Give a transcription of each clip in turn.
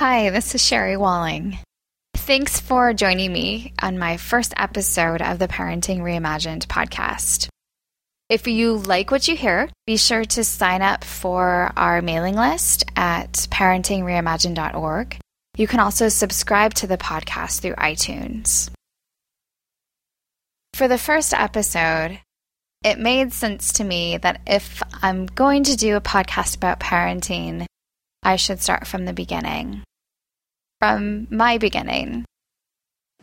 Hi, this is Sherry Walling. Thanks for joining me on my first episode of the Parenting Reimagined podcast. If you like what you hear, be sure to sign up for our mailing list at parentingreimagined.org. You can also subscribe to the podcast through iTunes. For the first episode, it made sense to me that if I'm going to do a podcast about parenting, I should start from the beginning. From my beginning.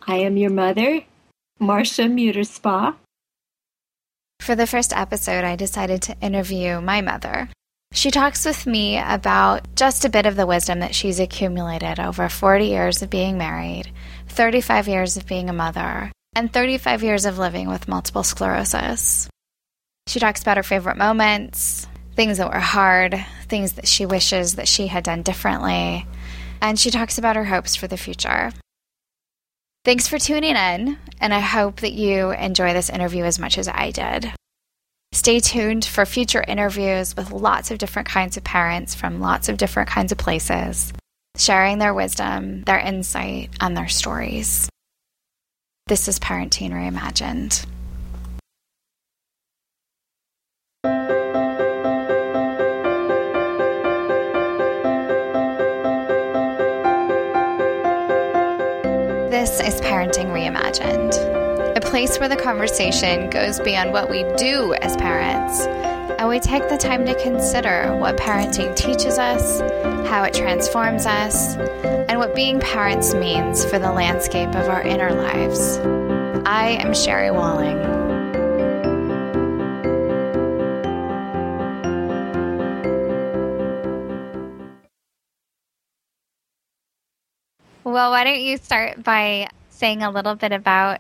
I am your mother, Marcia Muterspa. For the first episode, I decided to interview my mother. She talks with me about just a bit of the wisdom that she's accumulated over 40 years of being married, 35 years of being a mother, and 35 years of living with multiple sclerosis. She talks about her favorite moments, things that were hard, things that she wishes that she had done differently, and she talks about her hopes for the future. Thanks for tuning in, and I hope that you enjoy this interview as much as I did. Stay tuned for future interviews with lots of different kinds of parents from lots of different kinds of places, sharing their wisdom, their insight, and their stories. This is Parenting Reimagined. This is Parenting Reimagined, a place where the conversation goes beyond what we do as parents, and we take the time to consider what parenting teaches us, how it transforms us, and what being parents means for the landscape of our inner lives. I am Sherry Walling. Well, why don't you start by saying a little bit about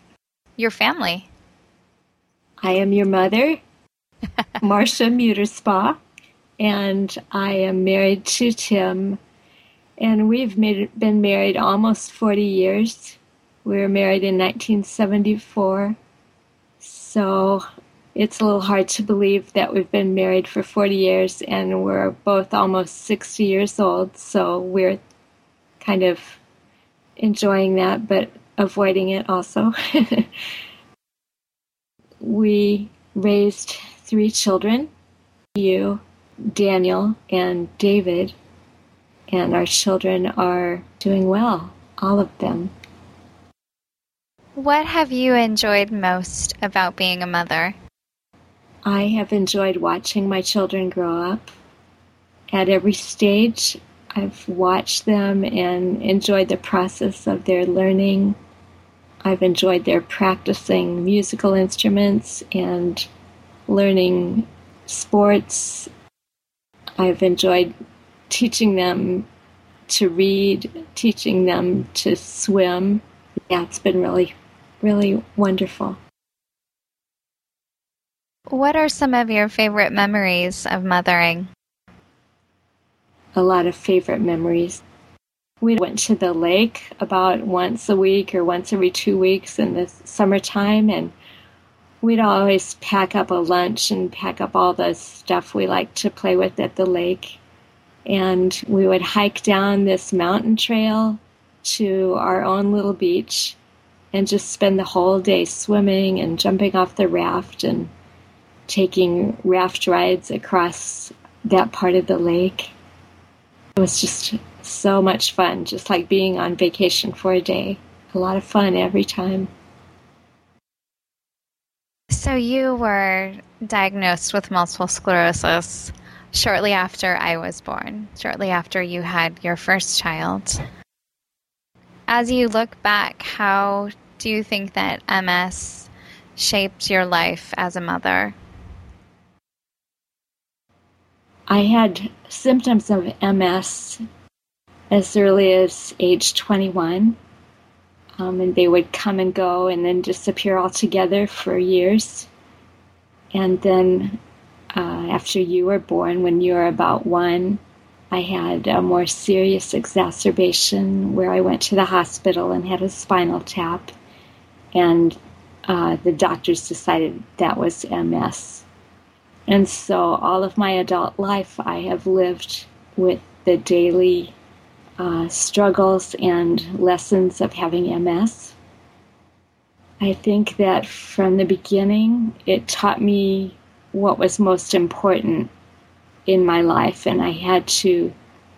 your family? I am your mother, Marcia Muterspa, and I am married to Tim. And we've made, been married almost 40 years. We were married in 1974. So it's a little hard to believe that we've been married for 40 years and we're both almost 60 years old. So we're kind of enjoying that, but avoiding it also. we raised three children you, Daniel, and David, and our children are doing well, all of them. What have you enjoyed most about being a mother? I have enjoyed watching my children grow up. At every stage, I've watched them and enjoyed the process of their learning. I've enjoyed their practicing musical instruments and learning sports. I've enjoyed teaching them to read, teaching them to swim. Yeah, it's been really, really wonderful. What are some of your favorite memories of mothering? A lot of favorite memories. We went to the lake about once a week or once every two weeks in the summertime, and we'd always pack up a lunch and pack up all the stuff we liked to play with at the lake. And we would hike down this mountain trail to our own little beach and just spend the whole day swimming and jumping off the raft and taking raft rides across that part of the lake. It was just so much fun, just like being on vacation for a day. A lot of fun every time. So, you were diagnosed with multiple sclerosis shortly after I was born, shortly after you had your first child. As you look back, how do you think that MS shaped your life as a mother? I had symptoms of MS as early as age 21. Um, and they would come and go and then disappear altogether for years. And then uh, after you were born, when you were about one, I had a more serious exacerbation where I went to the hospital and had a spinal tap. And uh, the doctors decided that was MS. And so all of my adult life, I have lived with the daily uh, struggles and lessons of having MS. I think that from the beginning, it taught me what was most important in my life, and I had to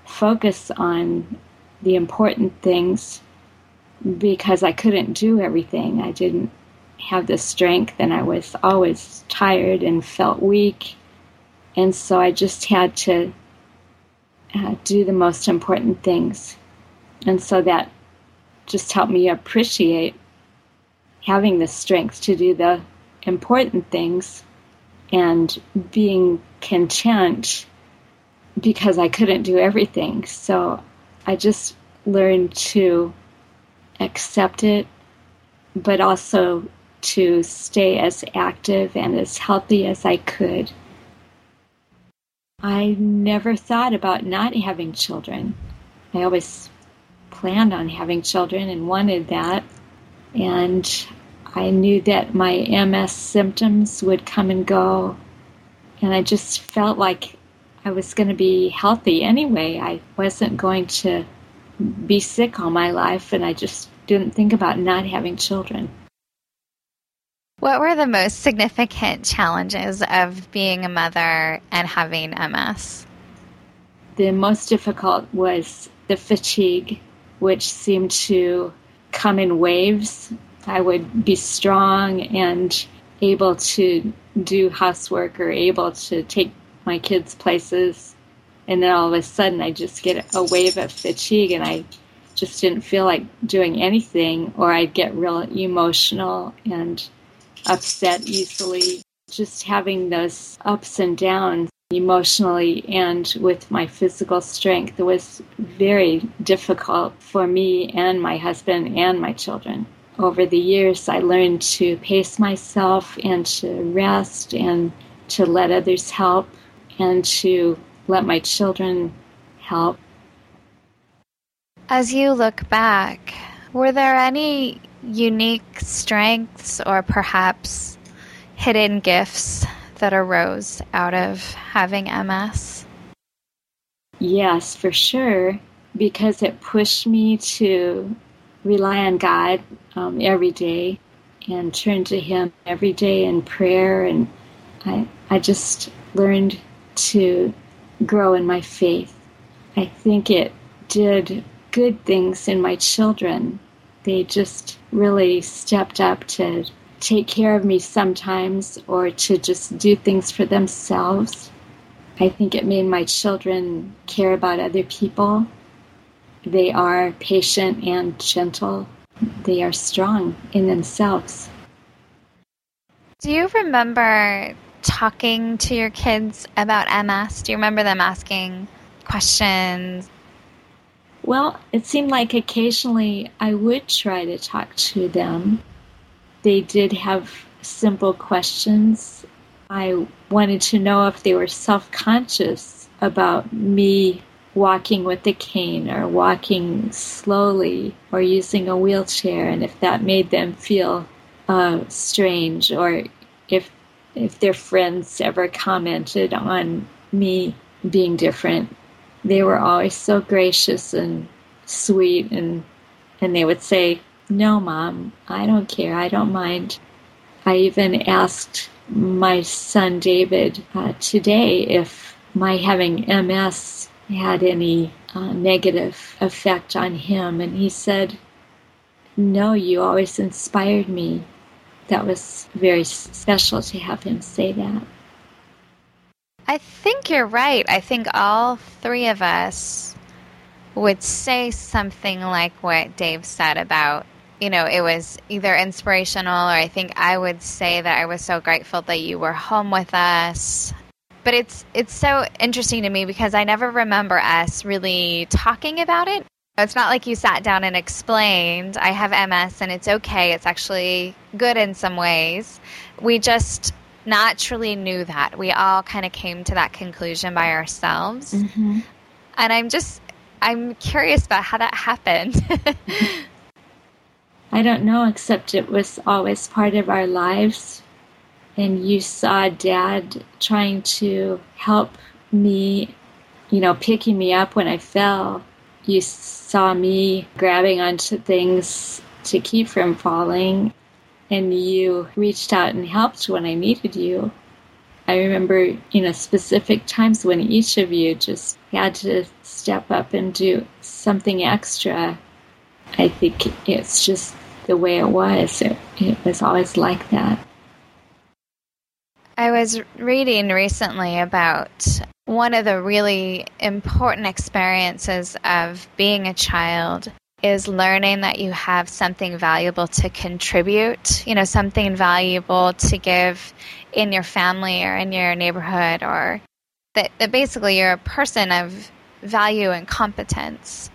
focus on the important things because I couldn't do everything. I didn't have the strength, and I was always tired and felt weak. And so I just had to uh, do the most important things. And so that just helped me appreciate having the strength to do the important things and being content because I couldn't do everything. So I just learned to accept it, but also to stay as active and as healthy as I could. I never thought about not having children. I always planned on having children and wanted that. And I knew that my MS symptoms would come and go. And I just felt like I was going to be healthy anyway. I wasn't going to be sick all my life, and I just didn't think about not having children. What were the most significant challenges of being a mother and having MS? The most difficult was the fatigue, which seemed to come in waves. I would be strong and able to do housework or able to take my kids places. And then all of a sudden, I just get a wave of fatigue and I just didn't feel like doing anything, or I'd get real emotional and upset easily. Just having those ups and downs emotionally and with my physical strength was very difficult for me and my husband and my children. Over the years, I learned to pace myself and to rest and to let others help and to let my children help. As you look back, were there any unique strengths or perhaps hidden gifts that arose out of having MS? Yes, for sure, because it pushed me to rely on God um, every day and turn to Him every day in prayer. And I, I just learned to grow in my faith. I think it did good things in my children they just really stepped up to take care of me sometimes or to just do things for themselves. I think it made my children care about other people. They are patient and gentle. They are strong in themselves. Do you remember talking to your kids about MS? Do you remember them asking questions? Well, it seemed like occasionally I would try to talk to them. They did have simple questions. I wanted to know if they were self conscious about me walking with a cane or walking slowly or using a wheelchair and if that made them feel uh, strange or if if their friends ever commented on me being different they were always so gracious and sweet and and they would say, "No, mom, I don't care. I don't mind." I even asked my son David uh, today if my having MS had any uh, negative effect on him, and he said, "No, you always inspired me." That was very special to have him say that. I think you're right. I think all three of us would say something like what Dave said about, you know, it was either inspirational or I think I would say that I was so grateful that you were home with us. But it's it's so interesting to me because I never remember us really talking about it. It's not like you sat down and explained, I have MS and it's okay. It's actually good in some ways. We just naturally knew that. We all kind of came to that conclusion by ourselves. Mm-hmm. And I'm just, I'm curious about how that happened. I don't know, except it was always part of our lives. And you saw dad trying to help me, you know, picking me up when I fell. you saw me grabbing onto things to keep from falling, and you reached out and helped when I needed you. I remember, you know, specific times when each of you just had to step up and do something extra. I think it's just the way it was. It, it was always like that. I was reading recently about one of the really important experiences of being a child is learning that you have something valuable to contribute, you know, something valuable to give in your family or in your neighborhood, or that, that basically you're a person of value and competence.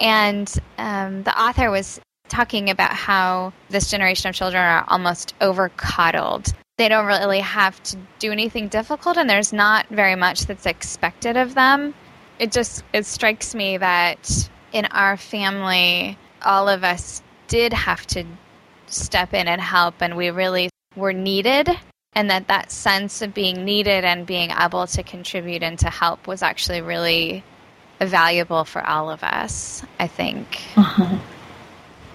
And um, the author was talking about how this generation of children are almost over coddled. They don't really have to do anything difficult, and there's not very much that's expected of them. It just it strikes me that in our family, all of us did have to step in and help, and we really were needed. And that that sense of being needed and being able to contribute and to help was actually really valuable for all of us, I think. Uh-huh.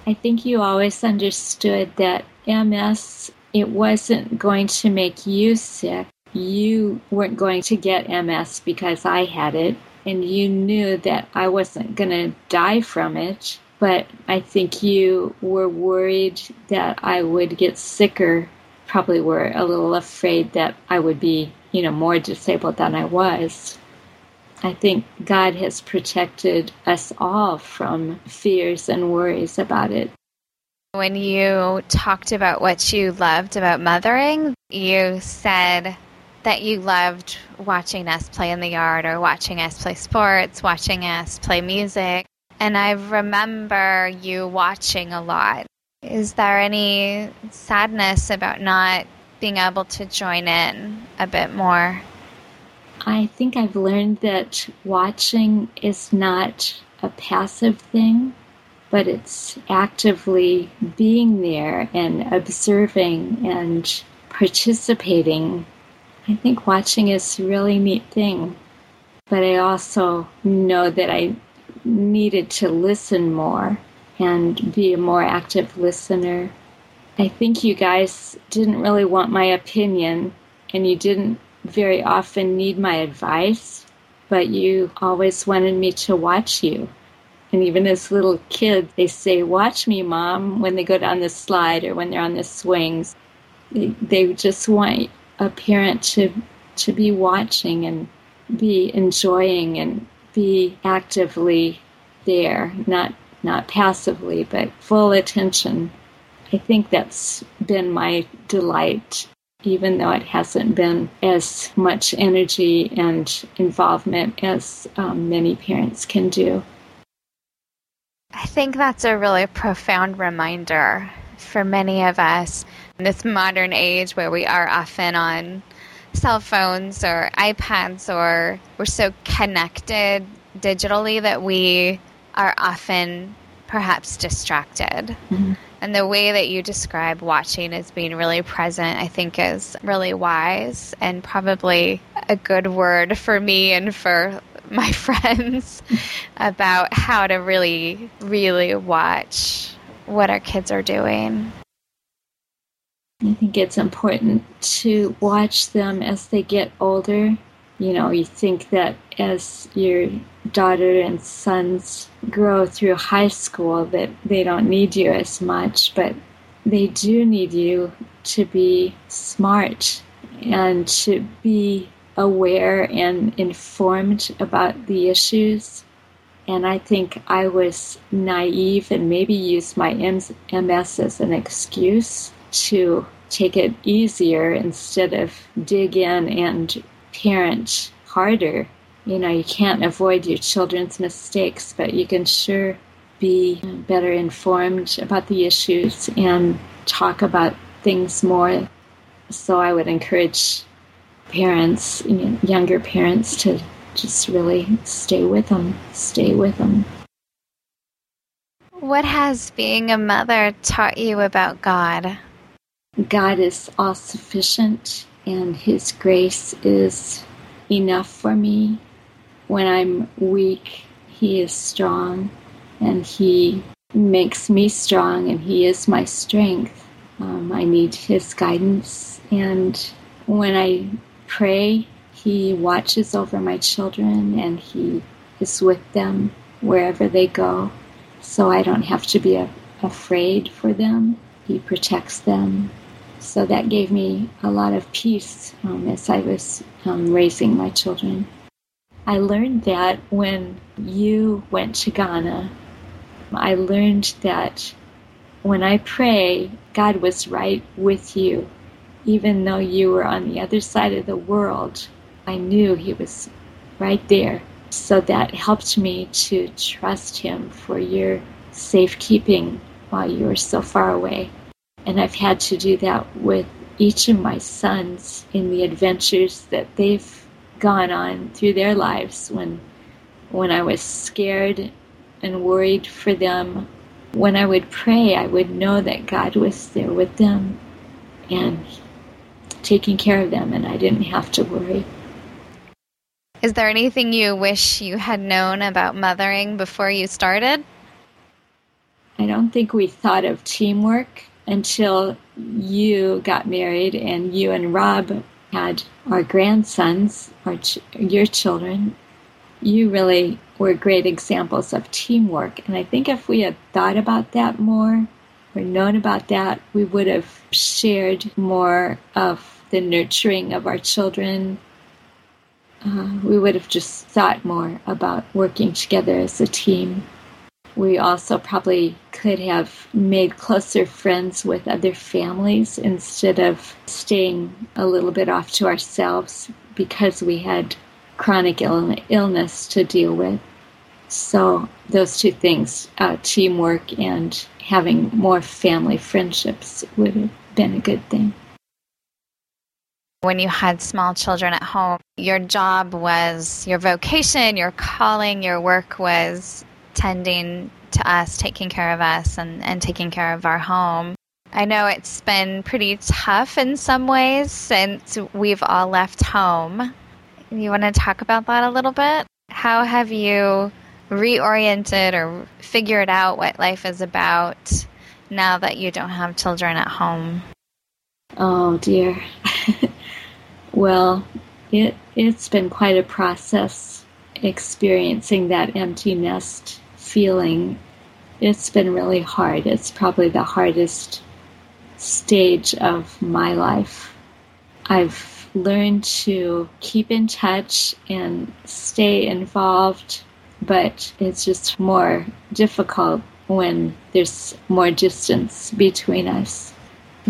I think you always understood that MS, it wasn't going to make you sick. You weren't going to get MS because I had it and you knew that I wasn't going to die from it. But I think you were worried that I would get sicker, probably were a little afraid that I would be, you know, more disabled than I was. I think God has protected us all from fears and worries about it. When you talked about what you loved about mothering, you said that you loved watching us play in the yard or watching us play sports, watching us play music. And I remember you watching a lot. Is there any sadness about not being able to join in a bit more? I think I've learned that watching is not a passive thing, but it's actively being there and observing and participating I think watching is a really neat thing. But I also know that I needed to listen more and be a more active listener. I think you guys didn't really want my opinion and you didn't very often need my advice, but you always wanted me to watch you. And even as little kids, they say, Watch me, mom, when they go down the slide or when they're on the swings. They, just want a parent to to be watching and be enjoying and be actively there, not not passively, but full attention. I think that's been my delight, even though it hasn't been as much energy and involvement as um, many parents can do. I think that's a really profound reminder for many of us in this modern age where we are often on cell phones or iPads or we're so connected digitally that we are often perhaps distracted. Mm-hmm. And the way that you describe watching as being really present, I think, is really wise and probably a good word for me and for my friends about how to really, really watch what our kids are doing. I think it's important to watch them as they get older. You know, you think that as your daughter and sons grow through high school that they don't need you as much, but they do need you to be smart and to be aware and informed about the issues. And I think I was naive and maybe used my MS as an excuse to take it easier instead of dig in and parent harder. You know, you can't avoid your children's mistakes, but you can sure be better informed about the issues and talk about things more. So I would encourage parents, younger parents, to just really stay with them, stay with them. What has being a mother taught you about God? God is all sufficient and His grace is enough for me. When I'm weak, He is strong and He makes me strong and He is my strength. Um, I need His guidance. And when I pray, He watches over my children and He is with them wherever they go. So I don't have to be a, afraid for them. He protects them. So that gave me a lot of peace um, as I was um, raising my children. I learned that when you went to Ghana, I learned that when I pray, God was right with you. Even though you were on the other side of the world, I knew He was right there. So that helped me to trust Him for your safekeeping while you were so far away. And I've had to do that with each of my sons in the adventures that they've gone on through their lives when when I was scared and worried for them. When I would pray, I would know that God was there with them and taking care of them, and I didn't have to worry. Is there anything you wish you had known about mothering before you started? I don't think we thought of teamwork until you got married and you and Rob had our grandsons, our ch- your children. You really were great examples of teamwork. And I think if we had thought about that more or known about that, we would have shared more of the nurturing of our children uh, we would have just thought more about working together as a team. We also probably could have made closer friends with other families instead of staying a little bit off to ourselves because we had chronic Ill- illness to deal with. So, those two things, uh, teamwork and having more family friendships, would have been a good thing. When you had small children at home, your job was your vocation, your calling, your work was tending to us, taking care of us, and, and taking care of our home. I know it's been pretty tough in some ways since we've all left home. You want to talk about that a little bit? How have you reoriented or figured out what life is about now that you don't have children at home? Oh dear. Well, it it's been quite a process experiencing that empty nest feeling. It's been really hard. It's probably the hardest stage of my life. I've learned to keep in touch and stay involved, but it's just more difficult when there's more distance between us.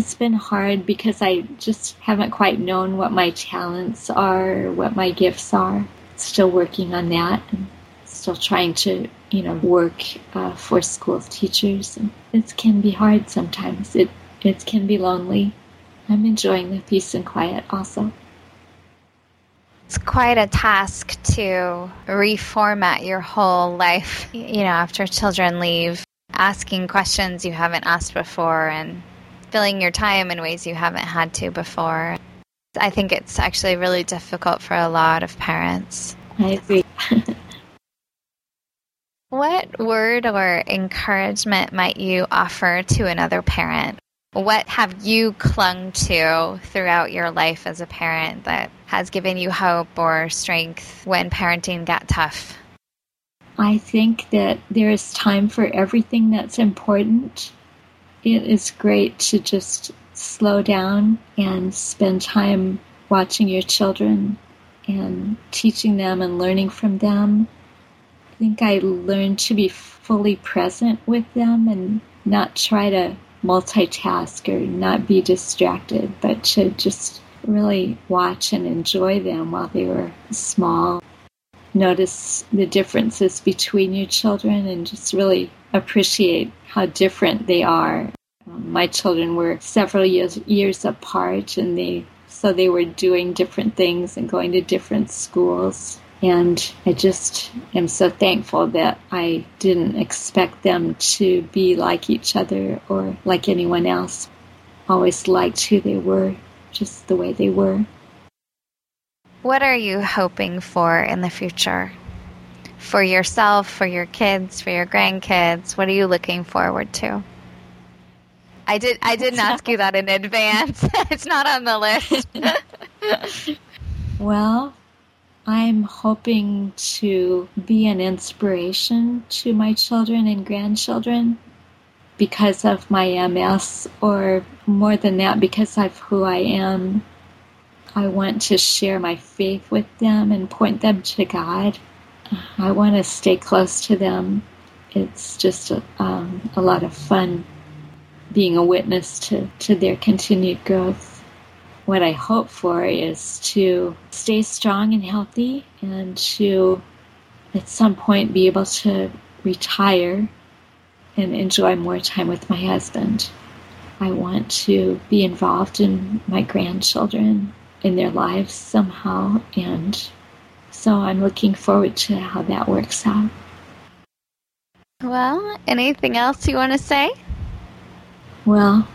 It's been hard because I just haven't quite known what my talents are, what my gifts are. Still working on that and still trying to, you know, work uh, for school teachers. And it can be hard sometimes. It it can be lonely. I'm enjoying the peace and quiet also. It's quite a task to reformat your whole life, you know, after children leave, asking questions you haven't asked before and filling your time in ways you haven't had to before. I think it's actually really difficult for a lot of parents. I agree. what word or encouragement might you offer to another parent? What have you clung to throughout your life as a parent that has given you hope or strength when parenting got tough? I think that there is time for everything that's important it is great to just slow down and spend time watching your children and teaching them and learning from them. I think I learned to be fully present with them and not try to multitask or not be distracted, but to just really watch and enjoy them while they were small. Notice the differences between your children and just really appreciate how different they are. Um, my children were several years years apart, and they so they were doing different things and going to different schools. And I just am so thankful that I didn't expect them to be like each other or like anyone else. Always liked who they were, just the way they were. What are you hoping for in the future? For yourself, for your kids, for your grandkids? What are you looking forward to? I did I didn't ask you that in advance. it's not on the list. well, I'm hoping to be an inspiration to my children and grandchildren because of my MS, or more than that, because of who I am. I want to share my faith with them and point them to God. I want to stay close to them. It's just a, um, a lot of fun being a witness to, to their continued growth. What I hope for is to stay strong and healthy and to at some point be able to retire and enjoy more time with my husband. I want to be involved in my grandchildren, in their lives somehow, and so I'm looking forward to how that works out. Well, anything else you want to say? Well,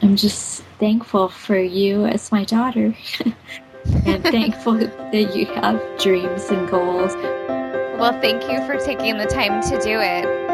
I'm just thankful for you as my daughter and thankful that you have dreams and goals. Well, thank you for taking the time to do it.